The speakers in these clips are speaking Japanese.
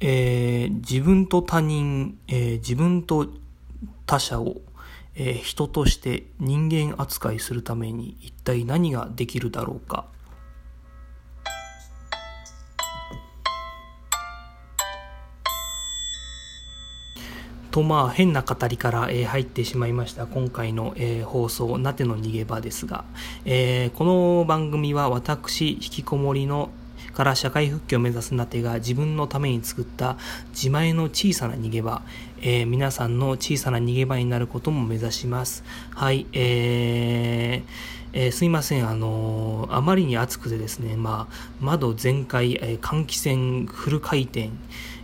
えー、自分と他人、えー、自分と他者を、えー、人として人間扱いするために一体何ができるだろうか。とまあ変な語りから、えー、入ってしまいました今回の、えー、放送「なての逃げ場」ですが、えー、この番組は私引きこもりのから社会復帰を目指すなてが自分のために作った自前の小さな逃げ場、えー、皆さんの小さな逃げ場になることも目指します。はい、えーえー、すいません、あのー、あまりに暑くてですね、まあ、窓全開、えー、換気扇フル回転、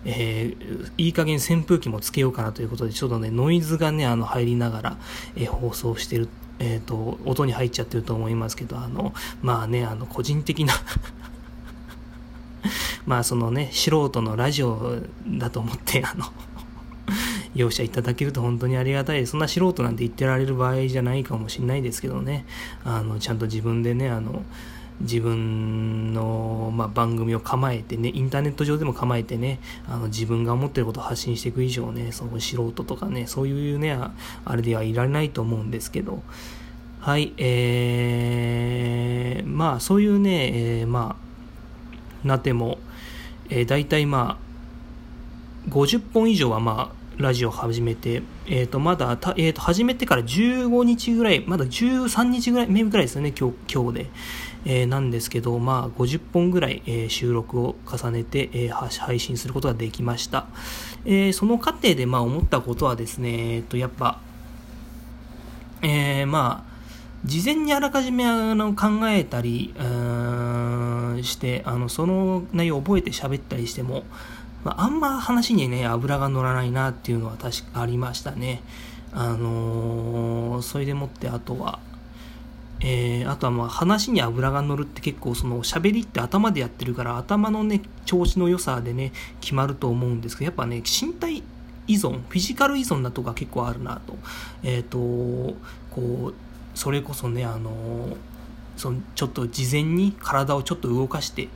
えー、いい加減扇風機もつけようかなということで、ちょっとね、ノイズがね、あの、入りながら、え放送してる、えっ、と、音に入っちゃってると思いますけど、あの、まあね、あの、個人的なまあそのね、素人のラジオだと思って、あの 容赦いただけると本当にありがたいです。そんな素人なんて言ってられる場合じゃないかもしれないですけどね、あの、ちゃんと自分でね、あの、自分の、まあ、番組を構えてね、インターネット上でも構えてね、あの自分が思ってることを発信していく以上ね、その素人とかね、そういうね、あれではいられないと思うんですけど、はい、えー、まあそういうね、えー、まあ、なても、えー、大体まあ、50本以上はまあ、ラジオ始めて、えっ、ー、と、まだ、たえっ、ー、と、始めてから15日ぐらい、まだ13日ぐらい、目ぐらいですよね、今日、今日で。えー、なんですけど、まあ、50本ぐらい、えー、収録を重ねて、えー、配信することができました。えー、その過程で、まあ、思ったことはですね、えっと、やっぱ、えー、まあ、事前にあらかじめあの考えたりして、あの、その内容を覚えて喋ったりしても、まあ、あんま話にね、油が乗らないなっていうのは確かありましたね。あのー、それでもってあとは、えー、あとはまあ話に油が乗るって結構その喋りって頭でやってるから頭のね、調子の良さでね、決まると思うんですけど、やっぱね、身体依存、フィジカル依存なとこが結構あるなと。えっ、ー、と、こう、それこそね、あのー、そのちょっと事前に体をちょっと動かして、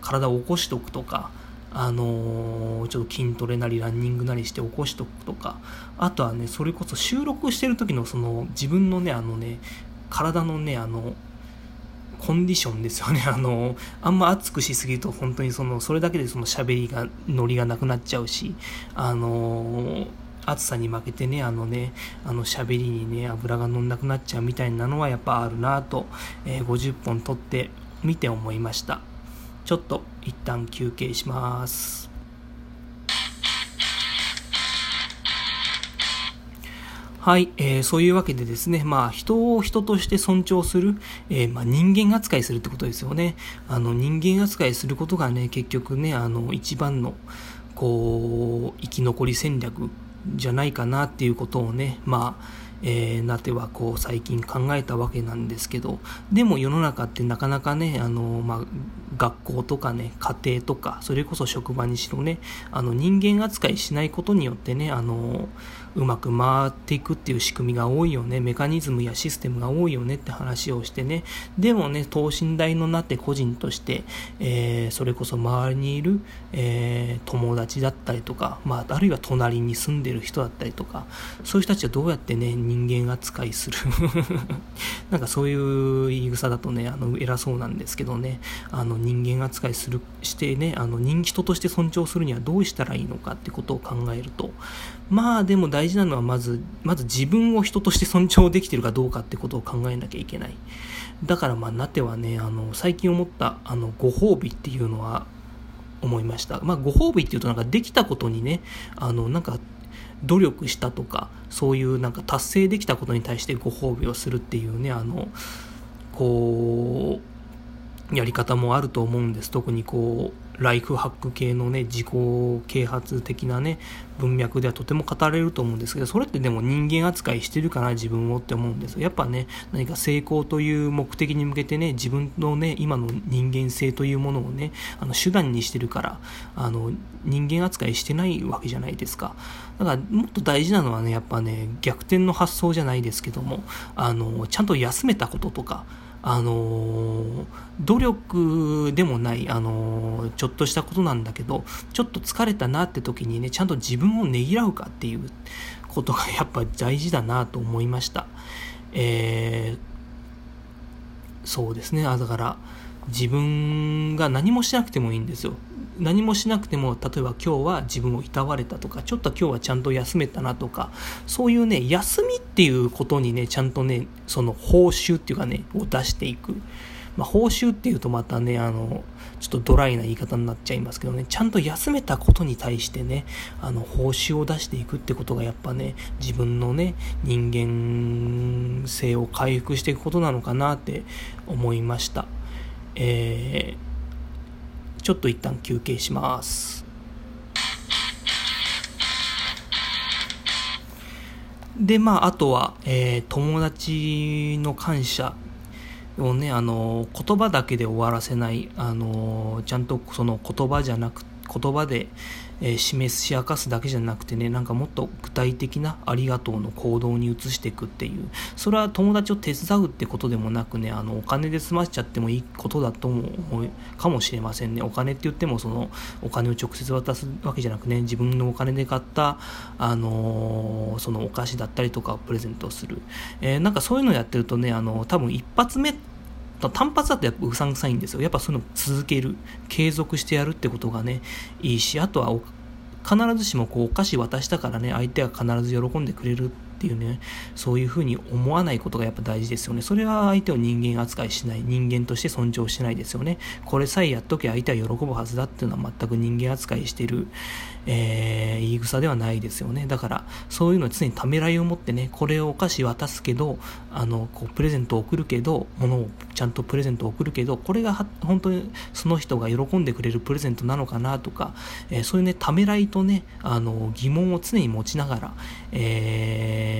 体を起こしておくとか、あのー、ちょっと筋トレなりランニングなりして起こしとくとか、あとはね、それこそ収録してる時のその自分のね、あのね、体のね、あの、コンディションですよね。あの、あんま熱くしすぎると本当にその、それだけでその喋りが、ノリがなくなっちゃうし、あの暑さに負けてね、あのね、あの喋りにね、油が乗んなくなっちゃうみたいなのはやっぱあるなと、えー、50本撮ってみて思いました。ちょっと一旦休憩します。はい、えー、そういうわけでですね、まあ、人を人として尊重する、えー、まあ、人間扱いするってことですよね。あの、人間扱いすることがね、結局ね、あの、一番の、こう、生き残り戦略じゃないかなっていうことをね、まあ、えー、なてはこう最近考えたわけなんですけど、でも世の中ってなかなかね、あの、まあ、学校とかね、家庭とか、それこそ職場にしろね、あの人間扱いしないことによってね、あの、うまく回っていくっていう仕組みが多いよね、メカニズムやシステムが多いよねって話をしてね、でもね、等身大のなって個人として、えー、それこそ周りにいる、えー、友達だったりとか、まあ、あるいは隣に住んでる人だったりとか、そういう人たちはどうやってね、人間扱いする？なんかそういう言い草だとね、あの、偉そうなんですけどね、あの、人間扱いする、してね、あの、人人として尊重するにはどうしたらいいのかってことを考えると、まあでも大事なのはまず、まず自分を人として尊重できてるかどうかってことを考えなきゃいけない。だからまあ、なてはね、あの、最近思った、あの、ご褒美っていうのは、思いました。まあ、ご褒美っていうとなんかできたことにね、あの、なんか努力したとか、そういうなんか達成できたことに対してご褒美をするっていうね、あの、こう、やり方もあると思うんです。特にこう、ライフハック系のね、自己啓発的なね、文脈ではとても語れると思うんですけど、それってでも人間扱いしてるかな、自分をって思うんですやっぱね、何か成功という目的に向けてね、自分のね、今の人間性というものをね、あの手段にしてるから、あの、人間扱いしてないわけじゃないですか。だから、もっと大事なのはね、やっぱね、逆転の発想じゃないですけども、あの、ちゃんと休めたこととか、あのー、努力でもない、あのー、ちょっとしたことなんだけど、ちょっと疲れたなって時にね、ちゃんと自分をねぎらうかっていうことがやっぱ大事だなと思いました。えー、そうですね。あ、だから、自分が何もしなくてもいいんですよ。何もしなくても、例えば今日は自分をいたわれたとか、ちょっと今日はちゃんと休めたなとか、そういうね、休みっていうことにね、ちゃんとね、その報酬っていうかね、を出していく。まあ、報酬っていうとまたね、あの、ちょっとドライな言い方になっちゃいますけどね、ちゃんと休めたことに対してね、あの、報酬を出していくってことがやっぱね、自分のね、人間性を回復していくことなのかなって思いました。えー、ちょっと一旦休憩します。で、まあ、あとは、えー、友達の感謝をね、あの、言葉だけで終わらせない、あの、ちゃんとその言葉じゃなくて、言葉で、えー、示し明かすだけじゃなくてね、なんかもっと具体的なありがとうの行動に移していくっていう、それは友達を手伝うってことでもなくね、あの、お金で済ましちゃってもいいことだと思うかもしれませんね。お金って言っても、その、お金を直接渡すわけじゃなくね、自分のお金で買った、あのー、そのお菓子だったりとかプレゼントする。えー、なんかそういうのやってるとね、あの、多分一発目単発だとやっぱうさんくさいんですよ。やっぱそういうの続ける、継続してやるってことがね、いいし、あとは必ずしもこうお菓子渡したからね、相手は必ず喜んでくれるていうね、そういうふうに思わないことがやっぱ大事ですよね。それは相手を人間扱いしない、人間として尊重しないですよね。これさえやっときゃ相手は喜ぶはずだっていうのは全く人間扱いしてる、えー、言い草ではないですよね。だから、そういうのを常にためらいを持ってね、これをお菓子渡すけど、あの、こう、プレゼントを送るけど、物をちゃんとプレゼントを送るけど、これが本当にその人が喜んでくれるプレゼントなのかなとか、えー、そういうね、ためらいとね、あの、疑問を常に持ちながら、えー、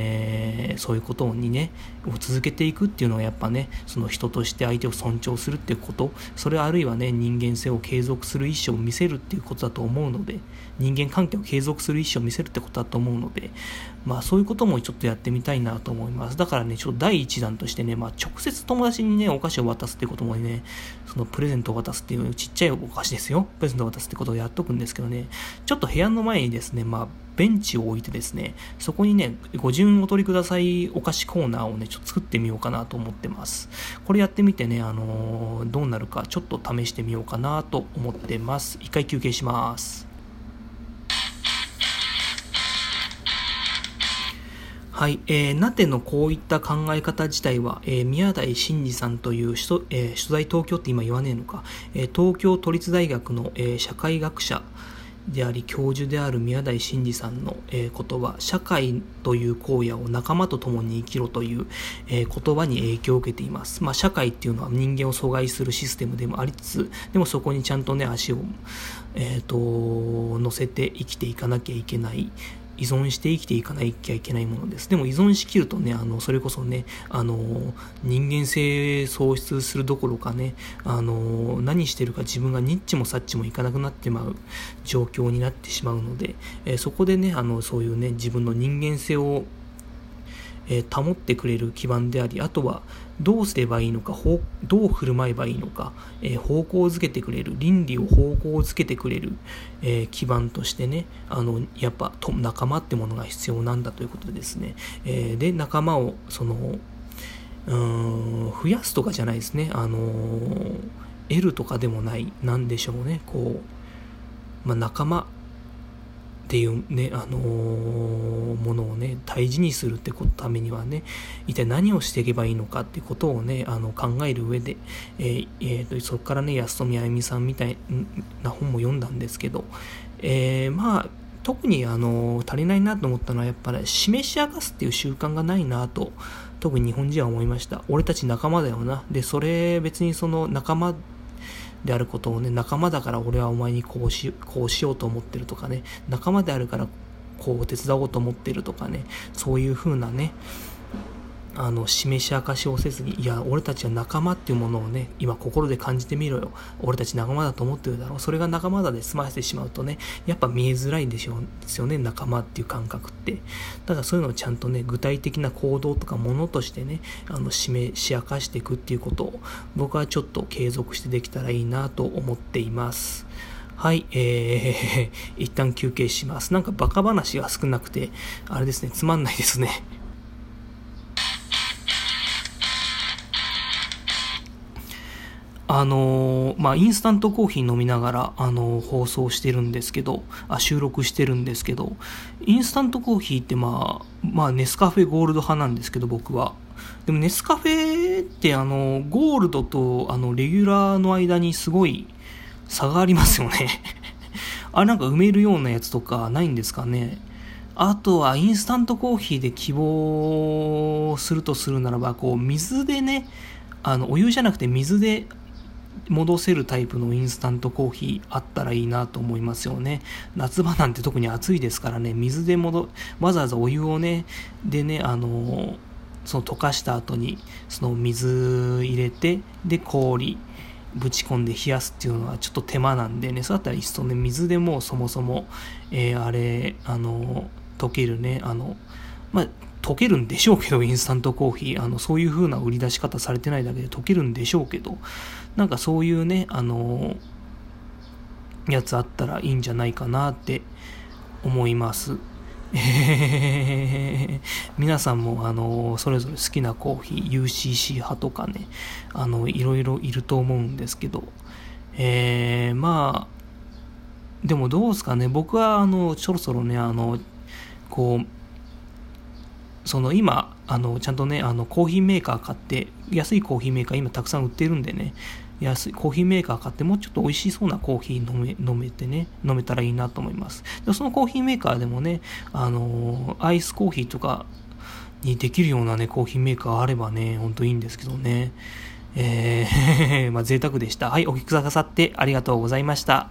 そういうことにね、を続けていくっていうのはやっぱね、その人として相手を尊重するっていうこと、それあるいはね、人間性を継続する意思を見せるっていうことだと思うので、人間関係を継続する意思を見せるってことだと思うので、まあそういうこともちょっとやってみたいなと思います。だからね、ちょっと第一弾としてね、まあ直接友達にね、お菓子を渡すってこともね、そのプレゼントを渡すっていうちっちゃいお菓子ですよ。プレゼントを渡すってことをやっとくんですけどね、ちょっと部屋の前にですね、まあベンチを置いてですね、そこにね、ご順お取りくださいお菓子コーナーをね、ちょっと作ってみようかなと思ってます。これやってみてね、あのー、どうなるかちょっと試してみようかなと思ってます。一回休憩します。はい、えー、ナテのこういった考え方自体は、えー、宮台真司さんという首,、えー、取材東京って今言わねえのか、えー、東京都立大学の、えー、社会学者であり教授である宮台真司さんの、えー、言葉社会という荒野を仲間と共に生きろという、えー、言葉に影響を受けています、まあ、社会っていうのは人間を阻害するシステムでもありつつでもそこにちゃんとね足を、えーと乗せて生きていかなきゃいけない。依存して生きていかなきゃいけないものです。でも依存しきるとね、あの、それこそね、あの、人間性喪失するどころかね、あの、何してるか自分がニッチもサッチもいかなくなってまう状況になってしまうので、えー、そこでね、あの、そういうね、自分の人間性をえ、保ってくれる基盤であり、あとはどうすればいいのか、どう振る舞えばいいのか、え、方向づけてくれる、倫理を方向づけてくれる、え、基盤としてね、あの、やっぱ仲間ってものが必要なんだということでですね、えで、仲間を、その、うん、増やすとかじゃないですね、あの得るとかでもない、なんでしょうね、こう、まあ、仲間、っていうね、あのー、ものをね、大事にするってことためにはね、一体何をしていけばいいのかってことをね、あの考える上で、えーえーと、そこからね、安富あゆみさんみたいな本も読んだんですけど、えー、まあ、特にあの足りないなと思ったのはやっぱり示し明かすっていう習慣がないなと特に日本人は思いました。俺たち仲間だよな。でそれ別にその仲間であることをね、仲間だから俺はお前にこうしこうしようと思ってるとかね、仲間であるからこう手伝おうと思ってるとかね、そういう風なね、あの示し明かしをせずにいや俺たちは仲間っていうものをね今心で感じてみろよ俺たち仲間だと思ってるだろうそれが仲間だで済ませてしまうとねやっぱ見えづらいんでしょうですよね仲間っていう感覚ってだからそういうのをちゃんとね具体的な行動とかものとしてねあの示し明かしていくっていうことを僕はちょっと継続してできたらいいなと思っていますはい、えー、一旦休憩します。なんかバカ話が少なくて、あれですね、つまんないですね。あの、まあ、インスタントコーヒー飲みながら、あの、放送してるんですけどあ、収録してるんですけど、インスタントコーヒーってまあ、まあ、ネスカフェゴールド派なんですけど、僕は。でもネスカフェって、あの、ゴールドと、あの、レギュラーの間にすごい差がありますよね あれなんか埋めるようなやつとかないんですかね。あとは、インスタントコーヒーで希望するとするならば、こう、水でね、あの、お湯じゃなくて水で戻せるタイプのインスタントコーヒーあったらいいなと思いますよね。夏場なんて特に暑いですからね、水で戻、わざわざお湯をね、でね、あの、その溶かした後に、その水入れて、で、氷、ぶち込んで冷やすっていうのはちょっと手間なんでね、そうだったらいっそね、水でもそもそも、えー、あれ、あの、溶けるね、あの、まあ、溶けるんでしょうけど、インスタントコーヒー。あの、そういう風な売り出し方されてないだけで溶けるんでしょうけど、なんかそういうね、あの、やつあったらいいんじゃないかなって思います。え、皆さんもあのそれぞれ好きなコーヒー UCC 派とかねあのいろいろいると思うんですけど、えー、まあでもどうですかね僕はあのそろそろねあのこうその今、あの、ちゃんとね、あの、コーヒーメーカー買って、安いコーヒーメーカー今たくさん売ってるんでね、安いコーヒーメーカー買ってもうちょっと美味しそうなコーヒー飲め飲めてね、飲めたらいいなと思います。でそのコーヒーメーカーでもね、あの、アイスコーヒーとかにできるようなね、コーヒーメーカーあればね、ほんといいんですけどね。えー、まあ贅沢でした。はい、お聞きくださってありがとうございました。